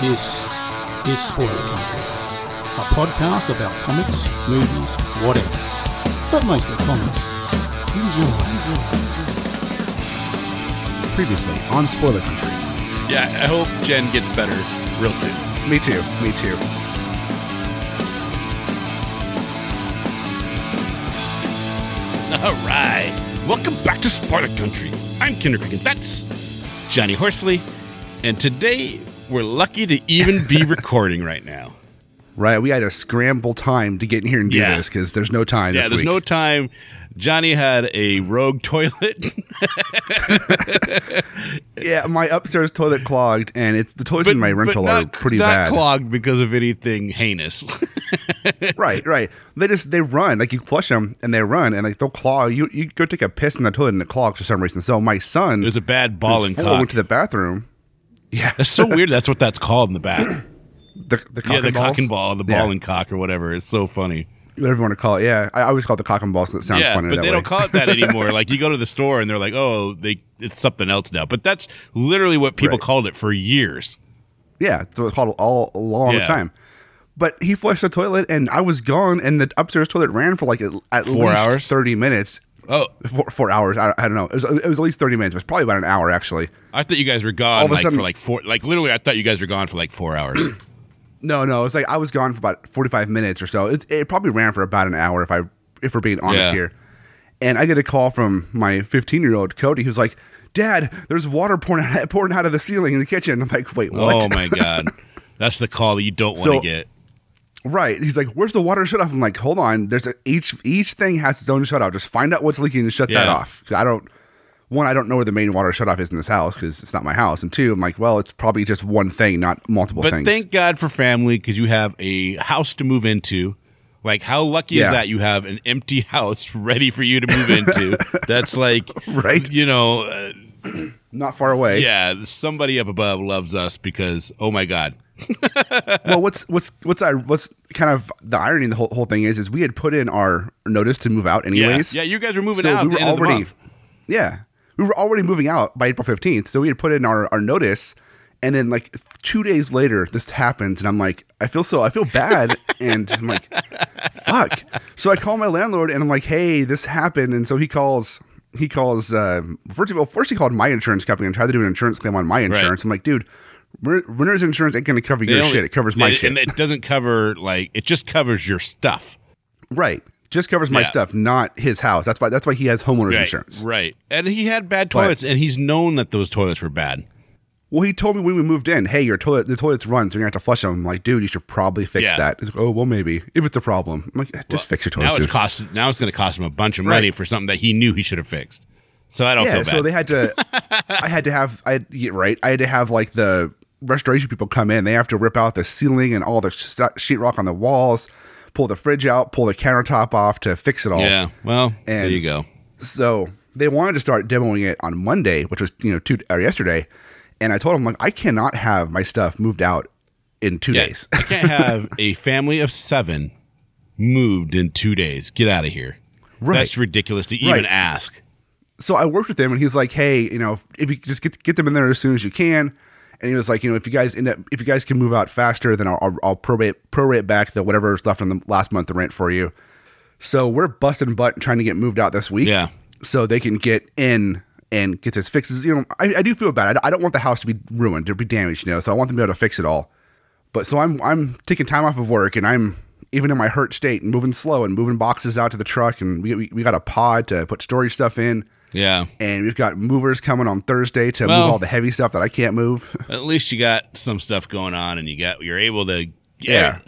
This is Spoiler Country, a podcast about comics, movies, whatever, but mostly comics. Enjoy, enjoy, enjoy. Previously on Spoiler Country. Yeah, I hope Jen gets better real soon. Me too. Me too. All right. Welcome back to Spoiler Country. I'm Kinder Creek, and that's Johnny Horsley. And today, we're lucky to even be recording right now. Right. We had to scramble time to get in here and do Yeah. this because there's no time. Yeah, there's week. no time. Johnny had a rogue toilet, Yeah, my upstairs toilet clogged, and it's the toilets in my rental are pretty not bad. clogged because of anything heinous. Right, right. They just they run like you flush them and they run and like they'll claw. You you go take a piss in the toilet and it clogs for some reason. So my son, There's a bad ball and cock. went to the bathroom. Yeah, That's so weird. That's what that's called in the back. the the cock yeah, the and cock and ball, the ball Yeah. and cock, or whatever. It's so funny. whatever you want to call it. Yeah, I always call it the cock and balls because it sounds yeah, funny. but that they way. don't call it that anymore. like you go to the store and they're like, "Oh, they it's something else now." But that's literally what people Right. called it for years. Yeah, so it's called all along Yeah. the time. But he flushed the toilet, and I was gone, and the upstairs toilet ran for like at, at Four least hours? thirty minutes. Oh, Four, four hours. I, I don't know. It was, it was at least thirty minutes. It was probably about an hour actually. I thought you guys were gone All of a sudden- for like four. Like literally, I thought you guys were gone for like four hours. No, no, it was like I was gone for about forty-five minutes or so. It, it probably ran for about an hour if I if we're being honest Yeah. here. And I get a call from my fifteen-year-old Cody, who's like, "Dad, there's water pouring out, pouring out of the ceiling in the kitchen." I'm like, "Wait, what?" oh my god, that's the call that you don't want to So- get. Right. He's like, "Where's the water shut off?" I'm like, "Hold on. There's a, each each thing has its own shut off. Just find out what's leaking and shut that Yeah. off." 'Cause I don't. One, I don't know where the main water shut off is in this house because it's not my house. And two, I'm like, well, it's probably just one thing, not multiple But things. thank God for family because you have a house to move into. Like, how lucky Yeah. is that? You have an empty house ready for you to move into. That's like, Right. You know, uh, not far away. yeah. Somebody up above loves us because, oh my God, well, what's what's what's I what's kind of the irony in the whole, whole thing is is we had put in our notice to move out anyways. yeah. You guys were moving so out. we at were the end of the already yeah we were already moving out by April fifteenth. So we had put in our our notice, and then like two days later this happens, and I'm like I feel so I feel bad, and I'm like fuck. So I call my landlord, and I'm like hey this happened, and so he calls. He calls. Uh, first of all, first he called my insurance company and tried to do an insurance claim on my insurance. I'm like, dude, renter's insurance ain't going to cover your only- shit. It covers my they- shit. and it doesn't cover like it just covers your stuff. Right. Just covers my Yeah. stuff, not his house. That's why that's why he has homeowners Right, insurance. right. And he had bad But- toilets, and he's known that those toilets were bad. Well, he told me when we moved in, hey, your toilet the toilets run, so you're gonna have to flush them. I'm like, dude, you should probably fix Yeah. that. He's like, oh well maybe. If it's a problem. I'm like, just fix your toilet. Now it's cost. Now it's going to cost him a bunch of Right. money for something that he knew he should have fixed. So I don't yeah, so they had to I had to have I yeah, right. I had to have like the restoration people come in. They have to rip out the ceiling and all the sh- sheetrock on the walls, pull the fridge out, pull the countertop off to fix it all. yeah. Well, and there you go. So they wanted to start demoing it on Monday, which was you know two or yesterday, and I told them like I cannot have my stuff moved out in two Yeah, days. I can't have a family of seven moved in two days. Get out of here. Right. That's ridiculous to even Right. ask. so I worked with him, and he's like, "Hey, you know, if you just get get them in there as soon as you can." And he was like, "You know, if you guys end up, if you guys can move out faster, then I'll I'll, I'll prorate prorate back the whatever's left on the last month of rent for you." So we're busting butt trying to get moved out this week, Yeah. so they can get in and get this fixed. You know, I, I do feel bad. I, I don't want the house to be ruined or be damaged, you know. So I want them to be able to fix it all. But so I'm I'm taking time off of work, and I'm even in my hurt state and moving slow and moving boxes out to the truck, and we we, we got a pod to put storage stuff in Yeah. and we've got movers coming on Thursday to Well- move all the heavy stuff that I can't move. At least you got some stuff going on, and you got you're able to. Yeah.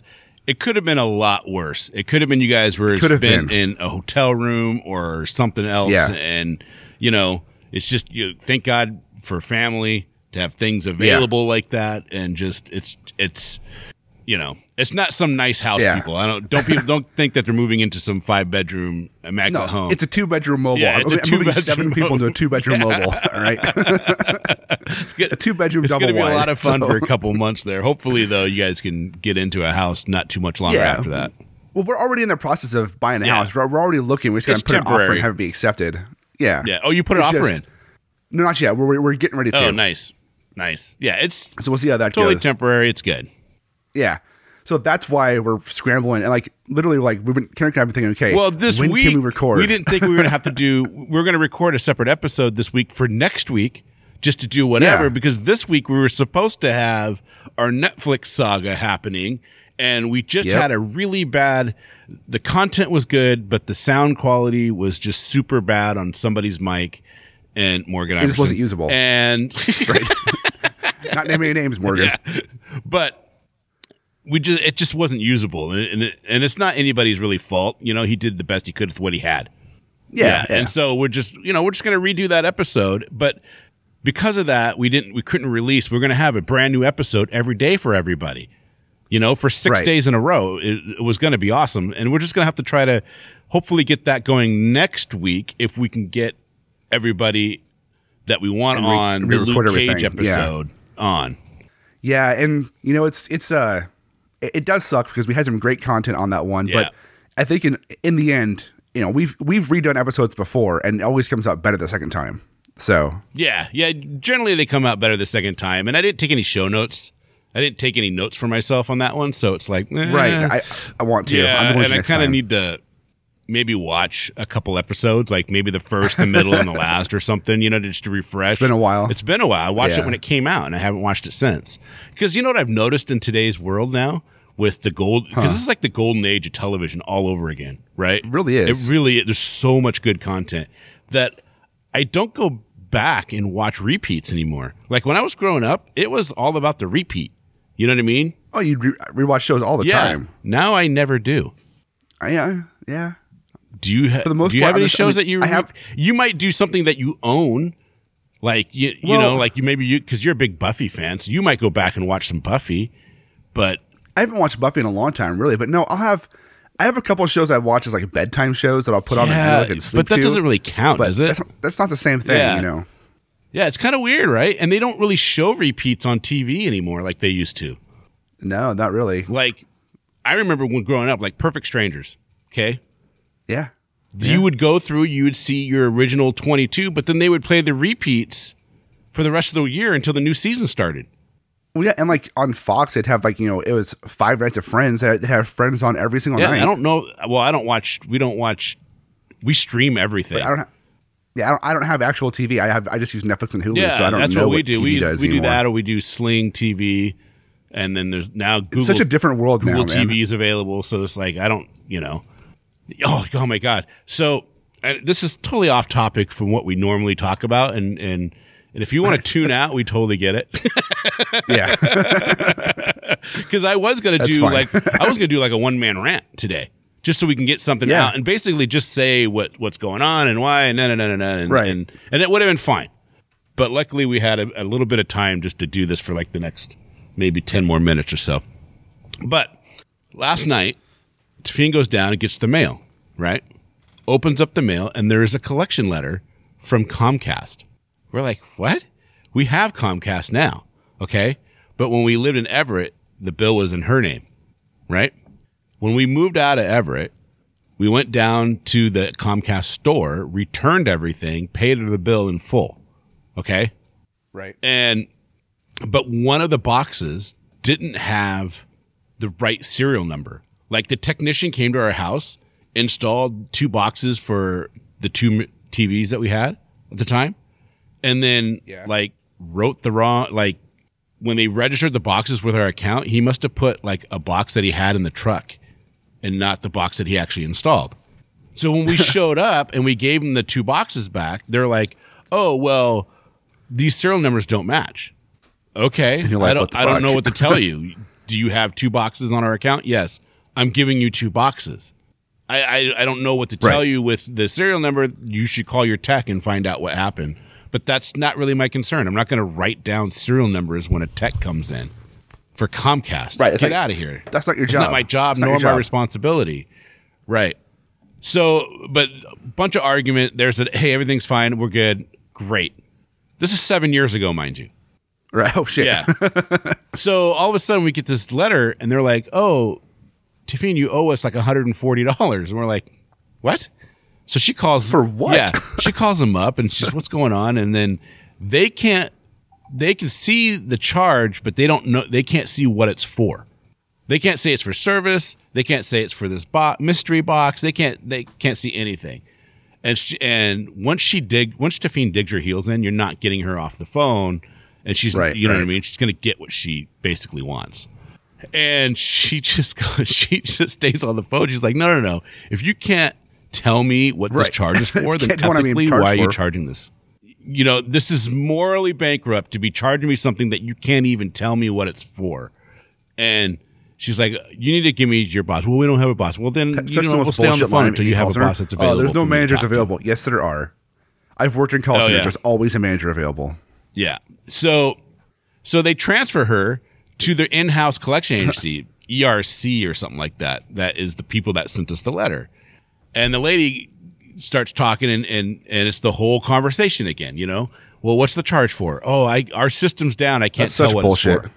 It could have been a lot worse. It could have been you guys were could have been, been. in a hotel room or something else. Yeah. And you know, it's just you. Thank God for family to have things available like that, and just it's it's you know it's not some nice house Yeah. people. I don't don't people don't think that they're moving into some five bedroom no, immaculate home. it's a two bedroom mobile. Yeah, it's a I'm moving seven people into a two bedroom mobile. All right, it's good. a two bedroom It's double going to be wide. a lot of fun so- for a couple months there. Hopefully, though, you guys can get into a house not too much longer Yeah. after that. Well, we're already in the process of buying a Yeah. house. We're, we're already looking. We're just going It's to put an offer temporary. and have it be accepted. Yeah. Yeah. Oh, you put an offer just- in. No, not yet. We're, we're getting ready to. Oh, nice. Nice. Yeah, it's So we'll see how that totally goes. temporary. It's good. Yeah. So that's why we're scrambling and like literally like we've been and I've been thinking, okay, Well, this when week can we record? We didn't think we were going to have to do. We are going to record a separate episode this week for next week, just to do whatever. Yeah. Because this week we were supposed to have our Netflix saga happening, and we just Yep. had a really bad. The content was good, but the sound quality was just super bad on somebody's mic. And Morgan, I just wasn't usable. And Not naming any names, Morgan. but we just it just wasn't usable, and and, it, and it's not anybody's really fault. You know, he did the best he could with what he had. Yeah, yeah. And so we're just, you know, we're just going to redo that episode. But because of that, we didn't, we couldn't release. We're going to have a brand new episode every day for everybody, you know, for six Right. days in a row. It, it was going to be awesome. And we're just going to have to try to hopefully get that going next week if we can get everybody that we want re- on the Luke Cage everything. Yeah. episode on. Yeah, and you know it's it's uh it, does suck because we had some great content on that one, Yeah. but I think in in the end, you know, we've we've redone episodes before and it always comes out better the second time. So Yeah, yeah. Generally, they come out better the second time. And I didn't take any show notes. I didn't take any notes for myself on that one, so it's like eh. right, I I want to. Yeah, and I kind of need to maybe watch a couple episodes, like maybe the first, the middle, and the last, or something. You know, just to refresh. It's been a while. It's been a while. I watched it when it came out, and I haven't watched it since. Because you know what I've noticed in today's world now with the gold, because this is like the golden age of television all over again, right? It really is. It really. There's so much good content that I don't go back and watch repeats anymore. Like when I was growing up, it was all about the repeat. You know what I mean? Oh, you re- rewatch shows all the yeah. time. Now I never do. I, yeah, yeah. Do you ha- For the most do you part, have any just- I shows mean, that you I have- you might do something that you own, like you you Well- know like you maybe you because you're a big Buffy fan, so you might go back and watch some Buffy, but I haven't watched Buffy in a long time, really, but no, I'll have. I have a couple of shows I watch as like bedtime shows that I'll put on yeah, and, and sleep but that to, doesn't really count, does it? That's, that's not the same thing, Yeah. you know. yeah, it's kind of weird, right? And they don't really show repeats on TV anymore like they used to. No, not really. Like I remember when growing up, like Perfect Strangers. Okay, Yeah, you would go through, you would see your original twenty two, but then they would play the repeats for the rest of the year until the new season started. Well, yeah, and like on Fox, they'd have like you know it was Five Nights of Friends. That they'd have Friends on every single Yeah, night. I don't know. Well, I don't watch. We don't watch. We stream everything. I don't. Ha- yeah, I don't, I don't have actual TV. I have. I just use Netflix and Hulu, yeah, so I don't that's know what we what do. TV we does we do that, or we do Sling TV, and then there's now Google. It's such a different world Google now, man. TV is available, so it's like I don't, you know. Oh, oh my God! So this is totally off topic from what we normally talk about, and and and if you want to tune out, we totally get it. Yeah, because I was gonna That's do fine. like I was gonna do like a one man rant today, just so we can get something Yeah. out and basically just say what what's going on and why and no no no no and Right. and, and it would have been fine. But luckily, we had a, a little bit of time just to do this for like the next maybe ten more minutes or so. But last night, Tafine goes down and gets the mail. Right, opens up the mail and there is a collection letter from Comcast. We're like, what? We have Comcast now, okay? But when we lived in Everett, the bill was in her name, right? When we moved out of Everett, we went down to the Comcast store, returned everything, paid her the bill in full, okay? right. And but one of the boxes didn't have the right serial number. Like the technician came to our house, installed two boxes for the two TVs that we had at the time, and then Yeah. like wrote the wrong like when they registered the boxes with our account, he must have put like a box that he had in the truck and not the box that he actually installed. So when we showed up and we gave him the two boxes back, they're like, "Oh, well, these serial numbers don't match." Okay, you're I don't "What the I don't know what to tell you. Do you have two boxes on our account? Yes. I'm giving you two boxes. I, I, I don't know what to tell Right. you with the serial number. You should call your tech and find out what happened. But that's not really my concern. I'm not going to write down serial numbers when a tech comes in for Comcast. Right, Get like- out of here. That's not your It's job. not my job It's nor my job. responsibility. Right. So, but a bunch of argument. There's a hey, everything's fine. We're good. Great. This is seven years ago, mind you. Right. Oh shit. Yeah. so all of a sudden we get this letter and they're like, "Oh, Tiffany, you owe us like $140." And we're like, "What?" So she calls For what? Yeah. She calls them up and she's, "What's going on?" And then they can't they can see the charge, but they don't know. They can't see what it's for. They can't say it's for service. They can't say it's for this bo- mystery box. They can't. They can't see anything. And she, and once she dig, once Stephine digs her heels in, you're not getting her off the phone, and she's, Right, you know what I mean. She's gonna get what she basically wants, and she just goes, she just stays on the phone. She's like, no, no, no. If you can't tell me what this charge is for, then can't what I'm being ethically, charged why are you for. charging this? You know, this is morally bankrupt to be charging me something that you can't even tell me what it's for. And she's like, "You need to give me your boss." Well, we don't have a boss. Well, then you know, we'll stay on the phone until you have a boss that's available. Oh, there's no for me to managers talk to." available. Yes, there are. I've worked in call Oh, centers. yeah. There's always a manager available. Yeah. So so they transfer her to their in-house collection agency, ERC or something like that. That is the people that sent us the letter. And the lady starts talking and and, and it's the whole conversation again, you know? Well, what's the charge for? Oh, I our system's down. I can't That's tell such what bullshit. it's for.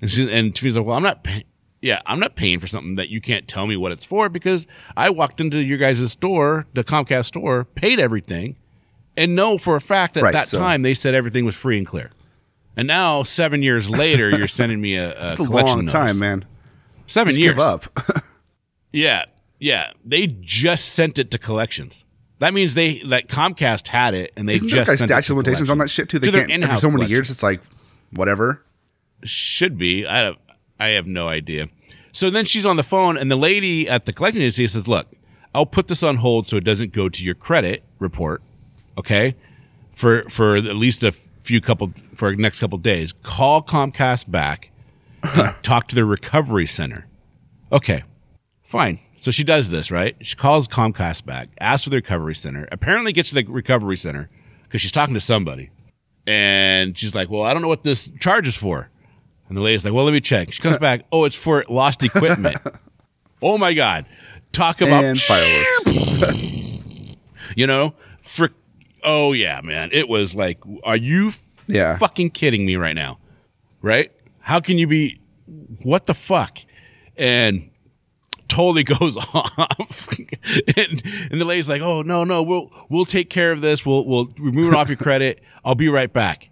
And, she, and she's like, "Well, I'm not paying. Yeah, I'm not paying for something that you can't tell me what it's for because I walked into your guys' store, the Comcast store, paid everything, and know for a fact at Right, that so- time they said everything was free and clear. And now, seven years later, you're sending me a, a It's a collection long notice. time, man. Seven Just years. give up. Yeah, yeah. They just sent it to collections. That means they like Comcast had it, and they Isn't there just like sent statute it of to limitations on that shit too? They To their can't. After in-house so many collection. years, it's like whatever. should be. I don't, I have no idea. So then she's on the phone, and the lady at the collecting agency says, "Look, I'll put this on hold so it doesn't go to your credit report, okay? For for at least a few couple for the next couple days. Call Comcast back, and talk to their recovery center. Okay, fine. So she does this, right? She calls Comcast back, asks for the recovery center. Apparently, gets to the recovery center because she's talking to somebody, and she's like, "Well, I don't know what this charge is for." And the lady's like, "Well, let me check." She comes back. Oh, it's for lost equipment. oh my god! Talk about And fireworks. you know, for oh yeah, man, it was like, are you Yeah. fucking kidding me right now? Right? How can you be? What the fuck? And totally goes off, and, and the lady's like, "Oh no, no, we'll we'll take care of this. We'll we'll remove it off your credit. I'll be right back."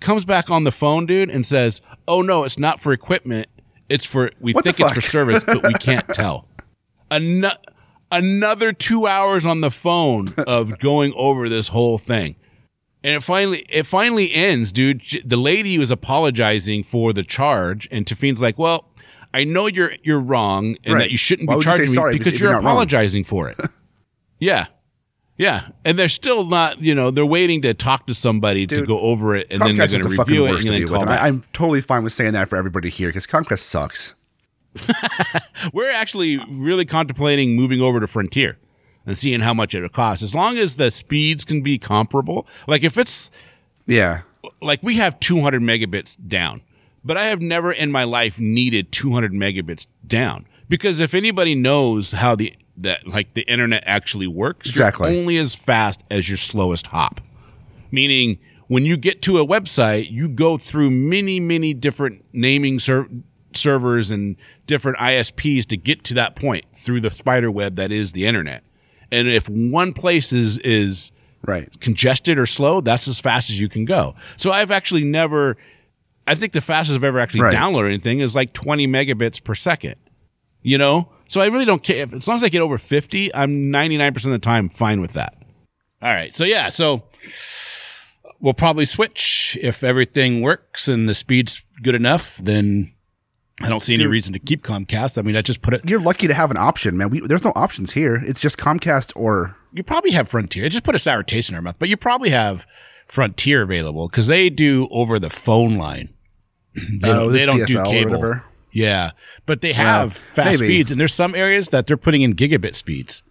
Comes back on the phone, dude, and says, "Oh no, it's not for equipment. It's for we What think it's for service, but we can't tell." Ano- another two hours on the phone of going over this whole thing. And it finally it finally ends, dude. The lady was apologizing for the charge, and Tafine's like, "Well, I know you're you're wrong, and Right. that you shouldn't Why be would you charging me because you're, you're not wrong?" apologizing for it." yeah, yeah, and they're still not. You know, they're waiting to talk to somebody to go over it, and then they're going to review it and then call back. I, I'm totally fine with saying that for everybody here because Comcast sucks. We're actually really contemplating moving over to Frontier and seeing how much it costs. As long as the speeds can be comparable, like if it's Yeah. like we have 200 megabits down, but I have never in my life needed 200 megabits down because if anybody knows how the that like the internet actually works, Exactly. you're only as fast as your slowest hop. Meaning, when you get to a website, you go through many, many different naming ser- servers and different ISPs to get to that point through the spider web that is the internet. And if one place is is Right. congested or slow, that's as fast as you can go. So I've actually never, I think the fastest I've ever actually Right. downloaded anything is like 20 megabits per second. You know? So I really don't care. As long as I get over 50, I'm 99% of the time fine with that. All right. So yeah. So we'll probably switch if everything works and the speed's good enough. Then I don't see any reason to keep Comcast. I mean, I just put it. You're lucky to have an option, man. We, there's no options here. It's just Comcast or You probably have Frontier. It just put a sour taste in our mouth, but you probably have Frontier available because they do over the phone line. They Oh, don't, they don't do cable. Yeah, but they have fast maybe. speeds, and there's some areas that they're putting in gigabit speeds.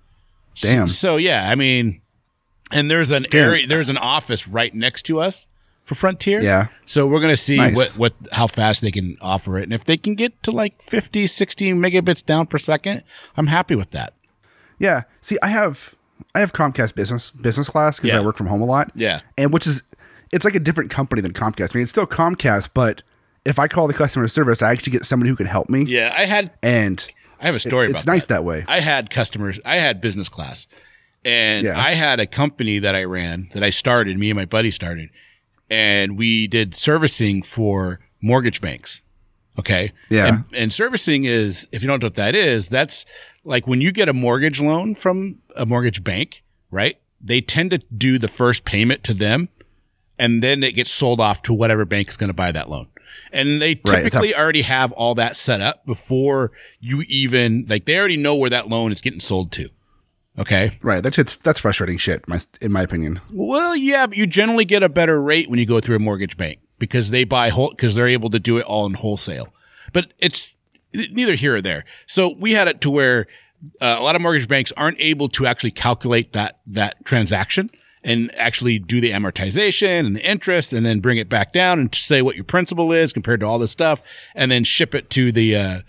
Damn. So yeah, I mean, and there's an Damn. area, there's an office right next to us for Frontier. Yeah. So we're gonna see Nice. what what how fast they can offer it, and if they can get to like 50, 60 megabits down per second, I'm happy with that. Yeah. See, I have I have Comcast business business class because Yeah. I work from home a lot. Yeah. And which is it's like a different company than Comcast. I mean, it's still Comcast, but if I call the customer service, I actually get somebody who can help me. Yeah, I had And I have a story. it's about nice that way. I had customers. I had business class, and Yeah. I had a company that I ran that I started. Me and my buddy started, and we did servicing for mortgage banks. Okay. Yeah. And, and servicing is, if you don't know what that is, that's like when you get a mortgage loan from a mortgage bank, right? They tend to do the first payment to them and then it gets sold off to whatever bank is going to buy that loan. And they Right, it's typically already have all that set up before you even, like, they already know where that loan is getting sold to. Okay. Right. That shit's that's frustrating shit. My in my opinion. Well, yeah, but you generally get a better rate when you go through a mortgage bank because they buy whole because they're able to do it all in wholesale. But it's neither here or there. So we had it to where uh, a lot of mortgage banks aren't able to actually calculate that that transaction and actually do the amortization and the interest and then bring it back down and say what your principal is compared to all this stuff and then ship it to the uh,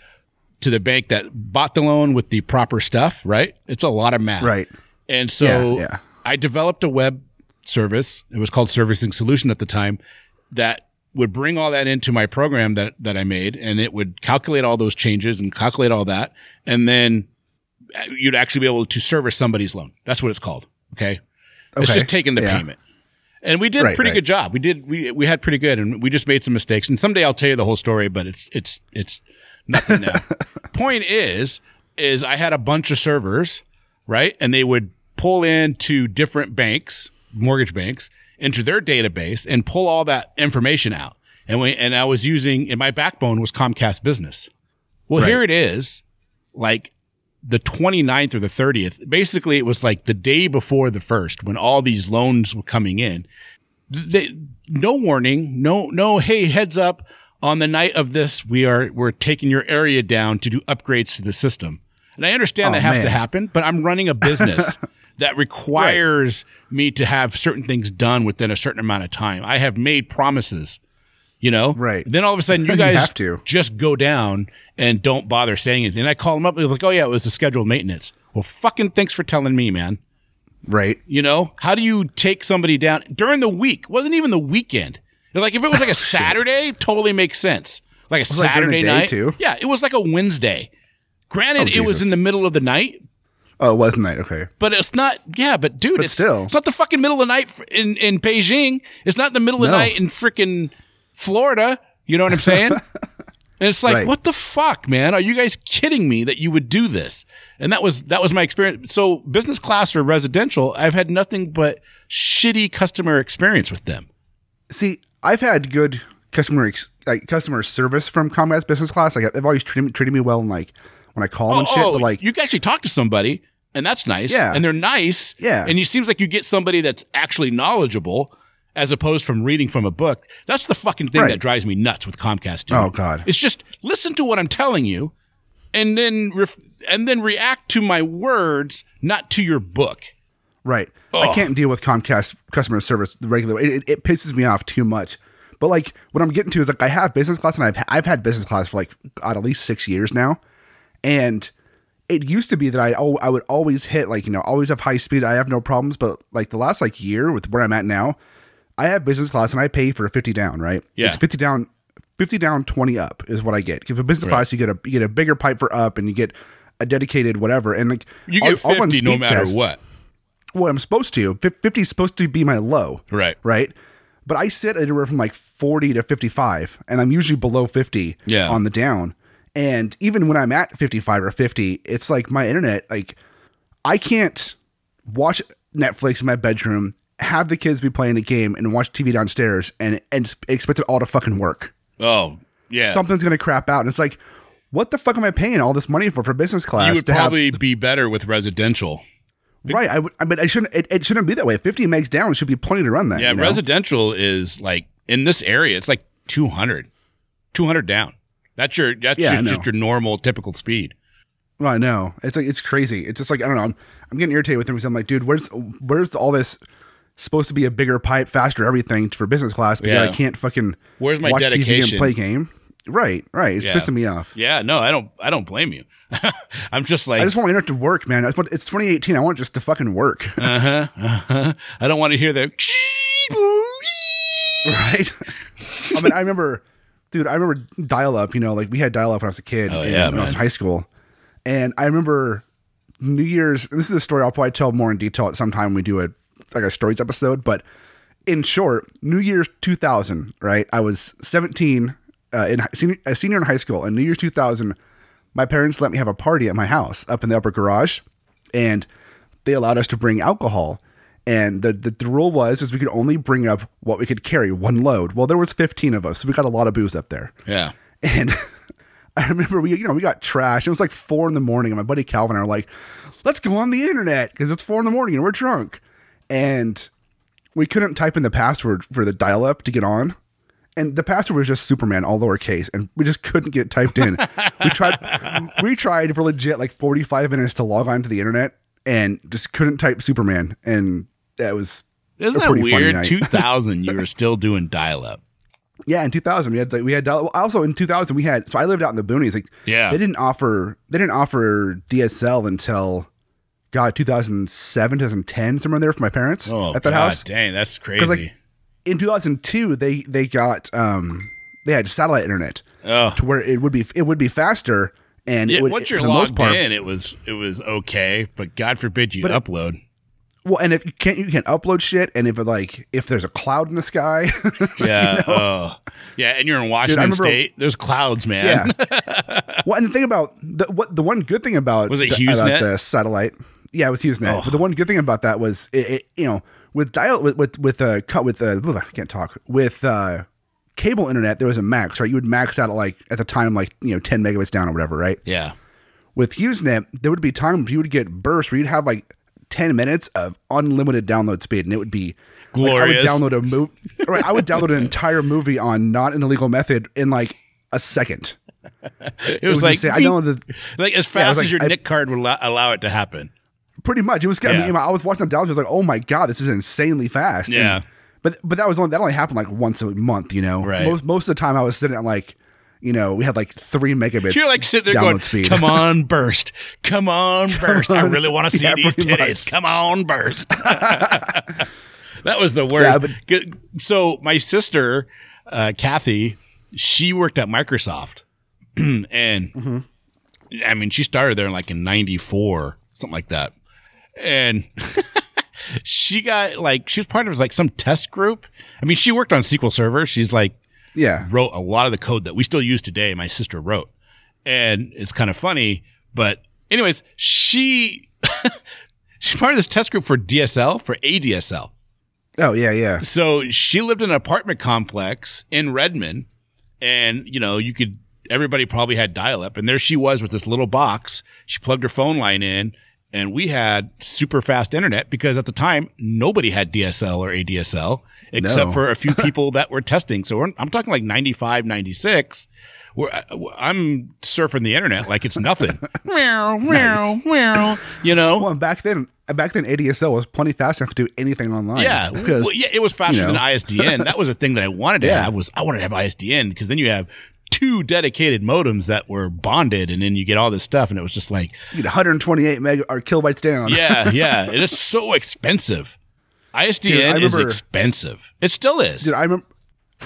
to the bank that bought the loan with the proper stuff. Right? It's a lot of math. Right. And so Yeah, yeah. I developed a web service. It was called Servicing Solution at the time that would bring all that into my program that, that I made and it would calculate all those changes and calculate all that. And then you'd actually be able to service somebody's loan. That's what it's called. Okay. It's just taking the Yeah. payment. And we did a Right, pretty right. good job. We did we we had pretty good and we just made some mistakes. And someday I'll tell you the whole story, but it's it's it's nothing now. Point is is I had a bunch of servers, right? And they would pull into different banks, mortgage banks, into their database and pull all that information out. And we and I was using and my backbone was Comcast Business. Well, Right. here it is, like the 29th or the 30th. Basically, it was like the day before the first when all these loans were coming in. They, no warning, no, no, hey, heads up. On the night of this, we are we're taking your area down to do upgrades to the system. And I understand Oh, that has to happen, but I'm running a business that requires me to have certain things done within a certain amount of time. I have made promises you know? Right. Then all of a sudden you You guys have to. just go down and don't bother saying anything. And I call them up and they're like, oh yeah, it was the scheduled maintenance. Well, fucking thanks for telling me, man. Right. You know, how do you take somebody down during the week? Wasn't even the weekend. Like if it was like a Saturday, totally makes sense. Like a like Saturday day, night, too? Yeah, it was like a Wednesday. Granted, Oh, it was in the middle of the night, Oh, it was night. okay? but it's not. Yeah, but dude, But it's still. it's not the fucking middle of the night in in Beijing. It's not the middle of the No. night in freaking Florida. You know what I'm saying? and it's like, Right. what the fuck, man? Are you guys kidding me that you would do this? And that was that was my experience. So business class or residential, I've had nothing but shitty customer experience with them. See, I've had good customer ex- like customer service from Comcast Business Class. Like they've always treated me, treated me well, and like when I call them and shit. Oh, oh, but like, Oh, you can actually talk to somebody, and that's nice. Yeah. and they're nice. Yeah. and it seems like you get somebody that's actually knowledgeable, as opposed from reading from a book. That's the fucking thing Right. that drives me nuts with Comcast. Dude. Oh, God. it's just listen to what I'm telling you, and then ref- and then react to my words, not to your book. right, I can't deal with Comcast customer service the regular. way. It, it, it pisses me off too much. But like, what I'm getting to is like, I have business class, and I've I've had business class for like God, at least six years now, and it used to be that I al- I would always hit like you know always have high speed. I have no problems, but like the last like year with where I'm at now, I have business class and I pay for a 50 down. Right? Yeah. It's 50 down, 50 down, 20 up is what I get. If a business class, you get a you get a bigger pipe for up, and you get a dedicated whatever, and like You I'll- get I'll fifty no matter tests. what. Well, I'm supposed to. 50 is supposed to be my low Right. right? But I sit anywhere from like 40 to 55, and I'm usually below 50 Yeah. on the down. And even when I'm at 55 or 50, it's like my internet, like I can't watch Netflix in my bedroom, have the kids be playing a game, and watch TV downstairs and, and expect it all to fucking work. Oh yeah, Something's gonna crap out. And it's like, what the fuck am I paying all this money for for business class? you would to have- probably be better with residential. right. I would, I mean, I shouldn't. It, it shouldn't be that way. 50 megs down should be plenty to run that. Yeah, you know? residential is like in this area, it's like 200, 200 down. That's your that's Yeah, just, just your normal typical speed. Well, I know. It's like it's crazy. It's just like I don't know. I'm, I'm getting irritated with him because I'm like, dude, where's where's all this supposed to be a bigger pipe, faster everything for business class? But yeah. I can't fucking Where's my watch TV dedication? and play game. Right, right. It's Yeah. pissing me off. Yeah, no, I don't I don't blame you. I'm just like I just want my internet to work, man. I just want, it's 2018. I want it just to fucking work. uh-huh, uh-huh. I don't want to hear the right. I mean, I remember, dude. I remember dial up. You know, like we had dial up when I was a kid. Oh, yeah, when I was in high school, and I remember New Year's. This is a story I'll probably tell more in detail at some time when we do a like a stories episode, but in short, New Year's 2000, right? I was 17, uh, in senior, a senior in high school, and New Year's 2000, my parents let me have a party at my house up in the upper garage, and they allowed us to bring alcohol. And the, the, the rule was is we could only bring up what we could carry, one load. Well, there was 15 of us, so we got a lot of booze up there. Yeah. And I remember we, you know, we got trashed. It was like four in the morning, and my buddy Calvin and I are like, let's go on the internet because it's four in the morning and we're drunk. And we couldn't type in the password for the dial up to get on. And the password was just Superman, all lowercase, and we just couldn't get typed in. we tried, we tried for legit like forty five minutes to log on to the internet, and just couldn't type Superman, and that was Isn't a that weird? 2000, you were still doing dial up. Yeah, in 2000 we had like, we had dial- also in 2000 we had so I lived out in the boonies like Yeah. they didn't offer they didn't offer DSL until God 2007 2010 somewhere there for my parents Oh, at that God, house dang, that's crazy. because like in 2002 they they got um they had satellite internet oh. to where it would be it would be faster and Yeah, it would, once you're logged part in, it was it was okay, but God forbid you upload. well and if you can't you can upload shit and if it like if there's a cloud in the sky Yeah, oh. yeah, and you're in Washington remember- State. There's clouds, man. Yeah. well, and the thing about the what the one good thing about Was it the, HughesNet? about the satellite, yeah, it was HughesNet. But the one good thing about that was it, it you know with dial with with with uh cut with uh I can't talk with uh cable internet there was a max right you would max out at like at the time like you know 10 megabits down or whatever right yeah. with HughesNet there would be times you would get bursts where you'd have like 10 minutes of unlimited download speed and it would be Glorious. like, I would download a movie right I would download an entire movie on not an illegal method in like a second It was, was like insane. I downloaded like as fast was as like- your I- NIC card would allow, allow it to happen. Pretty much. It was. I Yeah. mean, I was watching the downloads. I was like, "Oh my god, this is insanely fast." Yeah. And- but but that was only that only happened like once a month. You know, Right. Most most of the time, I was sitting at like, you know, we had like three megabits. You're like sitting there going, speed. "Come on, burst! Come on, burst! I really want to see Yeah, these titties. much. Come on, burst!" that was the worst. Yeah, but- so my sister, uh, Kathy, she worked at Microsoft, and Mm-hmm. I mean, she started there in like in '94, something like that, and. She got like she was part of like some test group. I mean, she worked on SQL Server. She's like Yeah, wrote a lot of the code that we still use today. My sister wrote, and it's kind of funny. But anyways, she she's part of this test group for DSL for ADSL. Oh yeah, yeah. So she lived in an apartment complex in Redmond, and you know you could everybody probably had dial up, and there she was with this little box. She plugged her phone line in. And we had super fast internet because at the time nobody had DSL or ADSL except No. for a few people that were testing. So we're, I'm talking like 95, 96. Where I- uh, I'm surfing the internet like it's nothing. meow, meow, meow. You know? Well, and back then, back then, ADSL was plenty fast enough to do anything online. Yeah, because well, yeah, it was faster you know. than ISDN. that was a thing that I wanted to Yeah. have. Was I wanted to have ISDN because then you have two dedicated modems that were bonded, and then you get all this stuff, and it was just like, you get 128 meg or kilobytes down. yeah, yeah, it is so expensive. ISDN I is expensive. It still is. Dude, I remember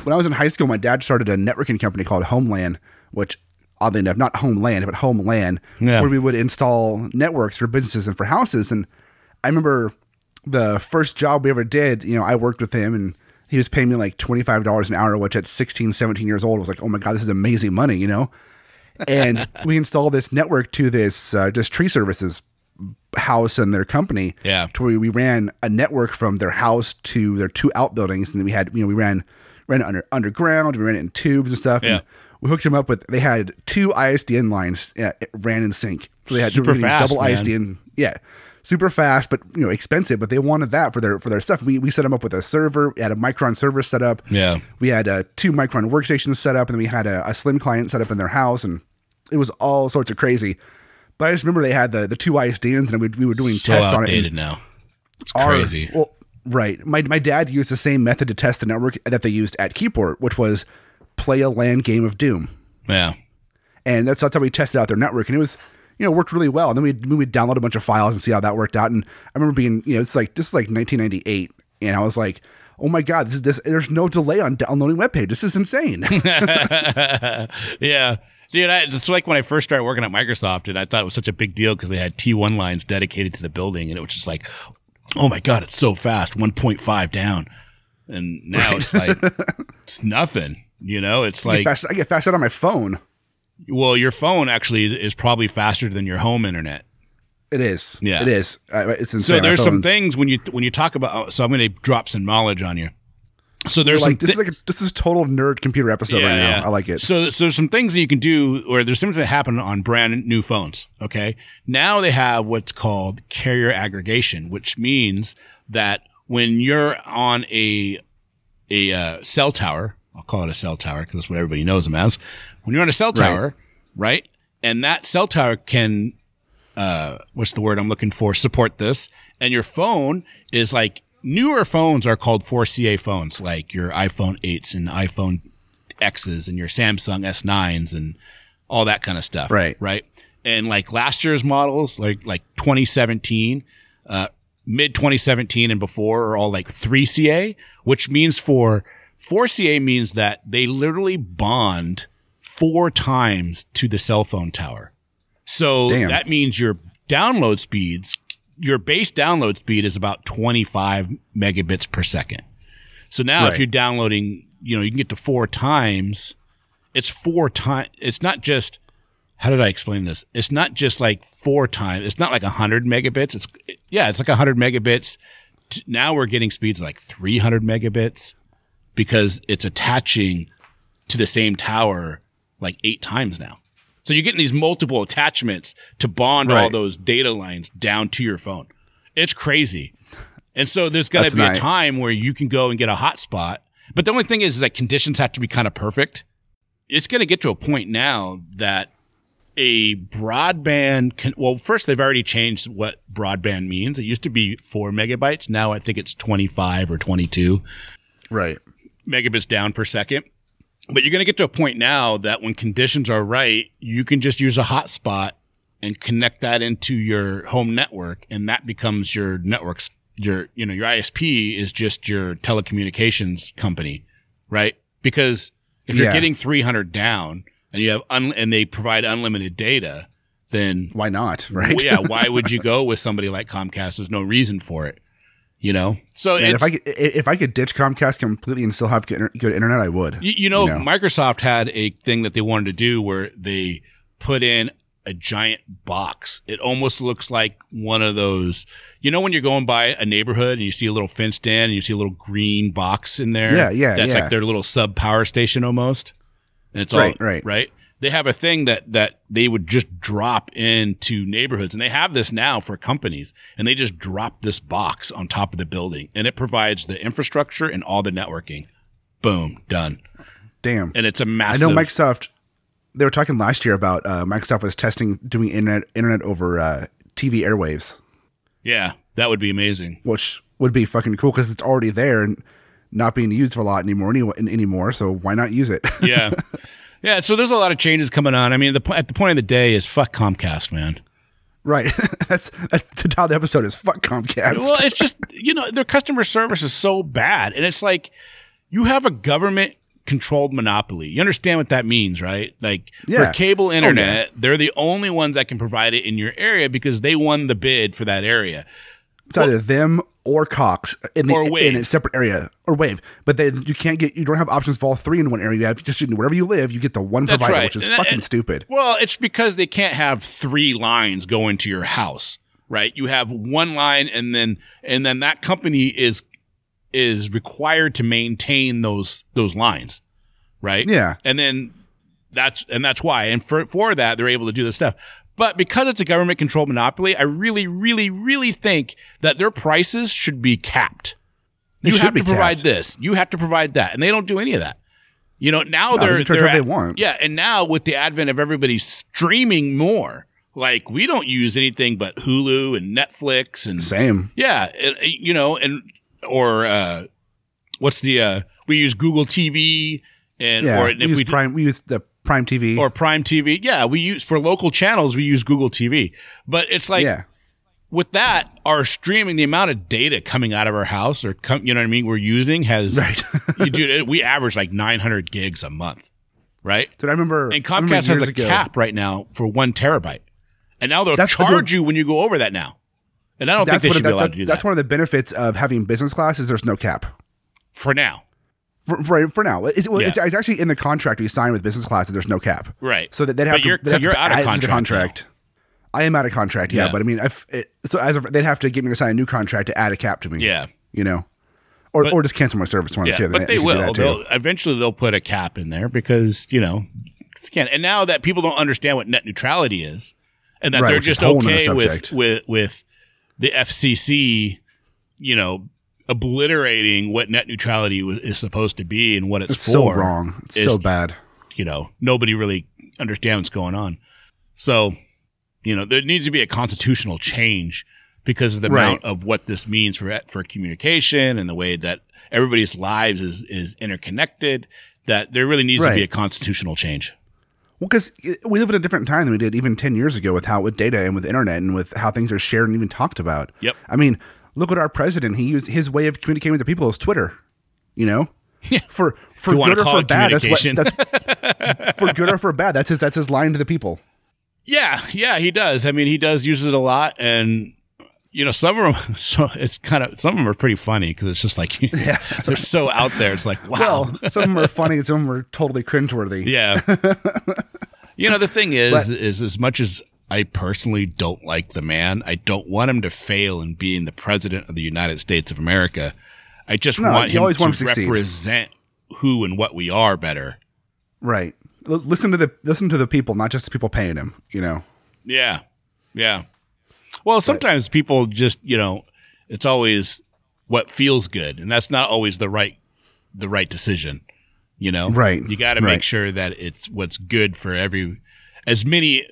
when I was in high school, my dad started a networking company called Homeland, which oddly enough, not Homeland, but Homeland, Yeah. where we would install networks for businesses and for houses. And I remember the first job we ever did, you know, I worked with him and he was paying me like $25 an hour, which at 16, 17 years old was like, oh my God, this is amazing money, you know? And we installed this network to this uh, just tree services house and their company. Yeah. To where we ran a network from their house to their two outbuildings, and then we had you know we ran ran it under underground, we ran it in tubes and stuff. Yeah. And we hooked them up with. They had two ISDN lines uh, it ran in sync, so they had Super they were getting fast, double man. ISDN. Yeah. Super fast, but you know expensive. But they wanted that for their for their stuff. We, we set them up with a server. We had a Micron server set up. Yeah. we had uh, two Micron workstations set up, and then we had a, a Slim client set up in their house, and it was all sorts of crazy. But I just remember they had the the two ISDNs, and we, we were doing so tests on it. outdated now. It's our- crazy. Well, right. My my dad used the same method to test the network that they used at Keyport, which was play a LAN game of Doom, yeah. and that's that's how we tested out their network, and it was you know worked really well. And then we we would download a bunch of files and see how that worked out. And I remember being you know it's like this is like 1998, and I was like. Oh my God! This is this. There's no delay on downloading web page. This is insane. yeah. Dude, I, it's like when I first started working at Microsoft, and I thought it was such a big deal because they had T1 lines dedicated to the building, and it was just like, oh my God, it's so fast, 1.5 down. and now it's like it's nothing. You know, it's I like fast, I get fast out on my phone. Well, your phone actually is probably faster than your home internet. It is. Yeah. It is. It's insane. So there's some things when you when you talk about. oh, So I'm going to drop some knowledge on you. So there's some like this thi- is like a, this is a total nerd computer episode right now. I like it. So, so there's some things that you can do, or there's things that happen on brand new phones. Okay. Now they have what's called carrier aggregation, which means that when you're on a a uh, cell tower, I'll call it a cell tower because that's what everybody knows them as. When you're on a cell tower, right, and that cell tower can, uh, what's the word I'm looking for? Support this, and your phone is like newer phones are called 4CA phones, like your iPhone 8s and iPhone X's and your Samsung S9s and all that kind of stuff. Right. Right. And like last year's models, like like 2017, uh, mid 2017 and before are all like 3CA, which means for 4CA means that they literally bond four times to the cell phone tower. So Damn. that means your download speeds, your base download speed is about 25 megabits per second. So now if you're downloading, you know, you can get to four times. It's four times. It's not just. How did I explain this? It's not just like four times. It's not like hundred megabits. It's yeah, it's like hundred megabits. Now we're getting speeds like 300 megabits because it's attaching to the same tower like eight times now. So you're getting these multiple attachments to bond all those data lines down to your phone. It's crazy. And so there's got to be a time where you can go and get a hotspot. But the only thing is, is that conditions have to be kind of perfect. It's going to get to a point now that a broadband can, well, first, they've already changed what broadband means. It used to be four megabytes. Now I think it's 25 or 22 right. Megabits down per second. But you're going to get to a point now that when conditions are right, you can just use a hotspot and connect that into your home network, and that becomes your network's your you know your ISP is just your telecommunications company, right? Because if you're Yeah. getting 300 down and you have un- and they provide unlimited data, then Why not? Right. well, yeah, why would you go with somebody like Comcast? There's no reason for it, you know. So it's, if I could, if I could ditch Comcast completely and still have good, good internet, I would. You, you, know, You know. Microsoft had a thing that they wanted to do where they put in a giant box. It almost looks like one of those. You know, when you're going by a neighborhood and you see a little fenced in and you see a little green box in there. Yeah, yeah, That's yeah. like their little sub power station almost. And it's all Right, right. They have a thing that that they would just drop into neighborhoods, and they have this now for companies, and they just drop this box on top of the building, and it provides the infrastructure and all the networking. Boom, done Damn. and it's a massive. I know Microsoft. They were talking last year about uh, Microsoft was testing doing internet internet over uh, TV airwaves, Yeah, that would be amazing. which would be fucking cool because it's already there and not being used for a lot anymore anyway, anymore. So why not use it? Yeah, yeah. So there's a lot of changes coming on. I mean, the at the point of the day is fuck Comcast, man. right. that's that's how the episode is. Fuck Comcast. Well, it's just you know their customer service is so bad, and it's like you have a government controlled monopoly. You understand what that means, right? Like Yeah. for cable oh, yeah. internet, they're the only ones that can provide it in your area because they won the bid for that area. It's either them or Cox in the in a separate area or Wave, but they you can't get you don't have options for all three in one area. You have just wherever you live, you get the one That's provider, right. which is And- uh, fucking and- stupid. Well, it's because they can't have three lines going to your house, right? You have one line and then and then that company is is required to maintain those those lines, right? Yeah. And then that's and that's why. And for for that they're able to do this stuff. But because it's a government controlled monopoly, I really, really, really think that their prices should be capped. You have to provide capped. this. You have to provide that. And they don't do any of that. You know, now No, they're, they they're they want. Yeah, and now with the advent of everybody streaming more, like we don't use anything but Hulu and Netflix and Same. yeah, and, uh, you know, and or uh, what's the uh, we use Google TV and Yeah. or we if use we Prime. We use the Prime TV. or Prime TV. Yeah, we use for local channels we use Google TV. But it's like yeah. with that, our streaming, the amount of data coming out of our house or come, you know what I mean, we're using has Right. you dude, we average like 900 gigs a month, right? Dude, I remember. And I remember Comcast has a ago- cap right now for one terabyte, and now they'll That's- charge you when you go over that now. And I don't think they should be that's, allowed to do that's that. That's one of the benefits of having business class is there's no cap. for now. For, for, for now, it's, well, Yeah. it's, it's actually in the contract we signed with business class that there's no cap. Right. So that they'd have But to. you're- they'd have you're to out of add it to the contract contract. I am out of contract. Yeah, Yeah. but I mean, if it, so as of, they'd have to get me to sign a new contract to add a cap to me. Yeah. You know, or But- or just cancel my service. One Yeah, two. but they can will. They'll, eventually, they'll put a cap in there because you know, again, and now that people don't understand what net neutrality is, and that Right, they're just a whole nother okay with with with the FCC, you know, obliterating what net neutrality is supposed to be and what it's, It's for. so wrong. It's is- so bad. You know, nobody really understands what's going on. So, you know, there needs to be a constitutional change because of the Right. amount of what this means for for communication and the way that everybody's lives is is interconnected. That there really needs to be a constitutional change. Well, because uh, we live in a different time than we did even 10 years ago with how with data and with internet and with how things are shared and even talked about. Yep. I mean, look at our president. He used his way of communicating with the people is Twitter. You know, Yeah. for for good or for bad. That's what that's for good or for bad. That's his that's his line to the people. Yeah, yeah, he does. I mean, he does use it a lot, and you know, some of them. So it's kind of some of them are pretty funny because it's just like they're so out there. It's like wow. Well, some of them are funny some of them are totally cringeworthy. Yeah. you know, the thing is, But- is as much as I personally don't like the man, I don't want him to fail in being the president of the United States of America. I just No, want him to want him to succeed. represent who and what we are better. Right. L- listen to the listen to the people, not just the people paying him. You know. Yeah. Yeah. Well, sometimes people just, you know, it's always what feels good, and that's not always the right the right decision. You know, Right, You got to make sure that it's what's good for every as many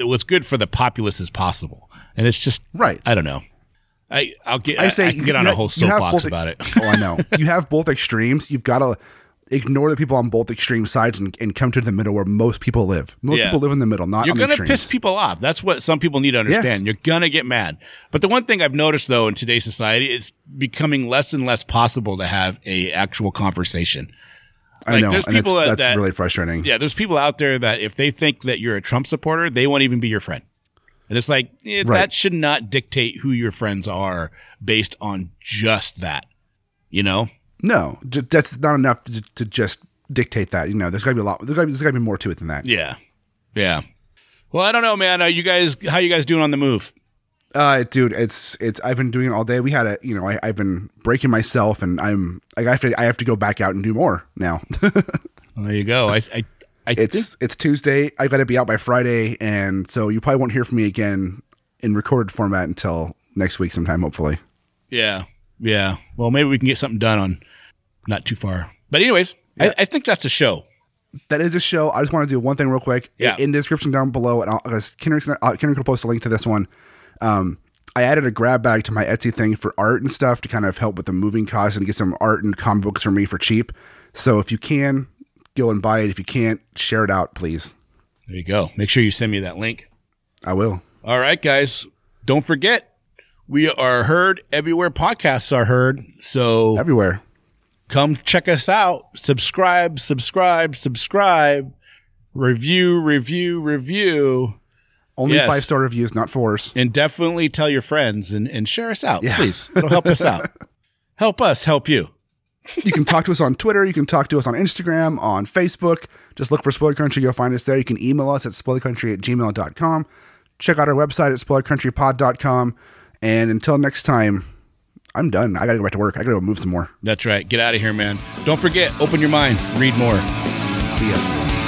Uh, what's good for the populace as possible, and it's just Right. I don't know. I I'll get I say I can get on you a whole soapbox about it. oh, I know. You have both extremes. You've got to ignore the people on both extreme sides and, and come to the middle where most people live. Most Yeah. people live in the middle, not You're on gonna extremes. piss people off. That's what some people need to understand. You're gonna get mad. But the one thing I've noticed though in today's society, it's becoming less and less possible to have a actual conversation. I know, there's people that- that's that- really frustrating. Yeah, there's people out there that if they think that you're a Trump supporter, they won't even be your friend. And it's like eh, Right. that should not dictate who your friends are based on just that. You know? No, j- that's not enough to, to just dictate that. You know, there's got to be a lot. There's got to be more to it than that. Yeah, yeah. Well, I don't know, man. Are you guys? How you guys doing on the move? Uh, dude, it's it's. I've been doing it all day. We had a, you know, I, I've been breaking myself, and I'm. I have to. I have to go back out and do more now. Well, there you go. I, I, I think it's it's Tuesday. I got to be out by Friday, and so you probably won't hear from me again in recorded format until next week sometime, hopefully. Yeah, yeah. Well, maybe we can get something done on not too far. But anyways, I, I think that's a show. That is a show. I just want to do one thing real quick. Yeah. In the description down below, and I'll, because Kenric's, uh, Kenric will post a link to this one. Um, I added a grab bag to my Etsy thing for art and stuff to kind of help with the moving costs and get some art and comic books for me for cheap. So if you can, go and buy it. If you can't, share it out, please. There you go. Make sure you send me that link. I will. All right, guys. Don't forget, we are heard everywhere podcasts are heard. So Everywhere. come check us out. Subscribe, subscribe, subscribe. Review, review, review. Only Yes. five star reviews, not fours. And definitely tell your friends and, and share us out, please. It'll help us out. Help us help you. You can talk to us on Twitter. You can talk to us on Instagram, on Facebook. Just look for Spoiler Country. You'll find us there. You can email us at spoilercountry at gmail.com. Check out our website at spoilercountrypod.com. And until next time, I'm done. I got to go back to work. I got to go move some more. That's right. Get out of here, man. Don't forget, open your mind, read more. See ya.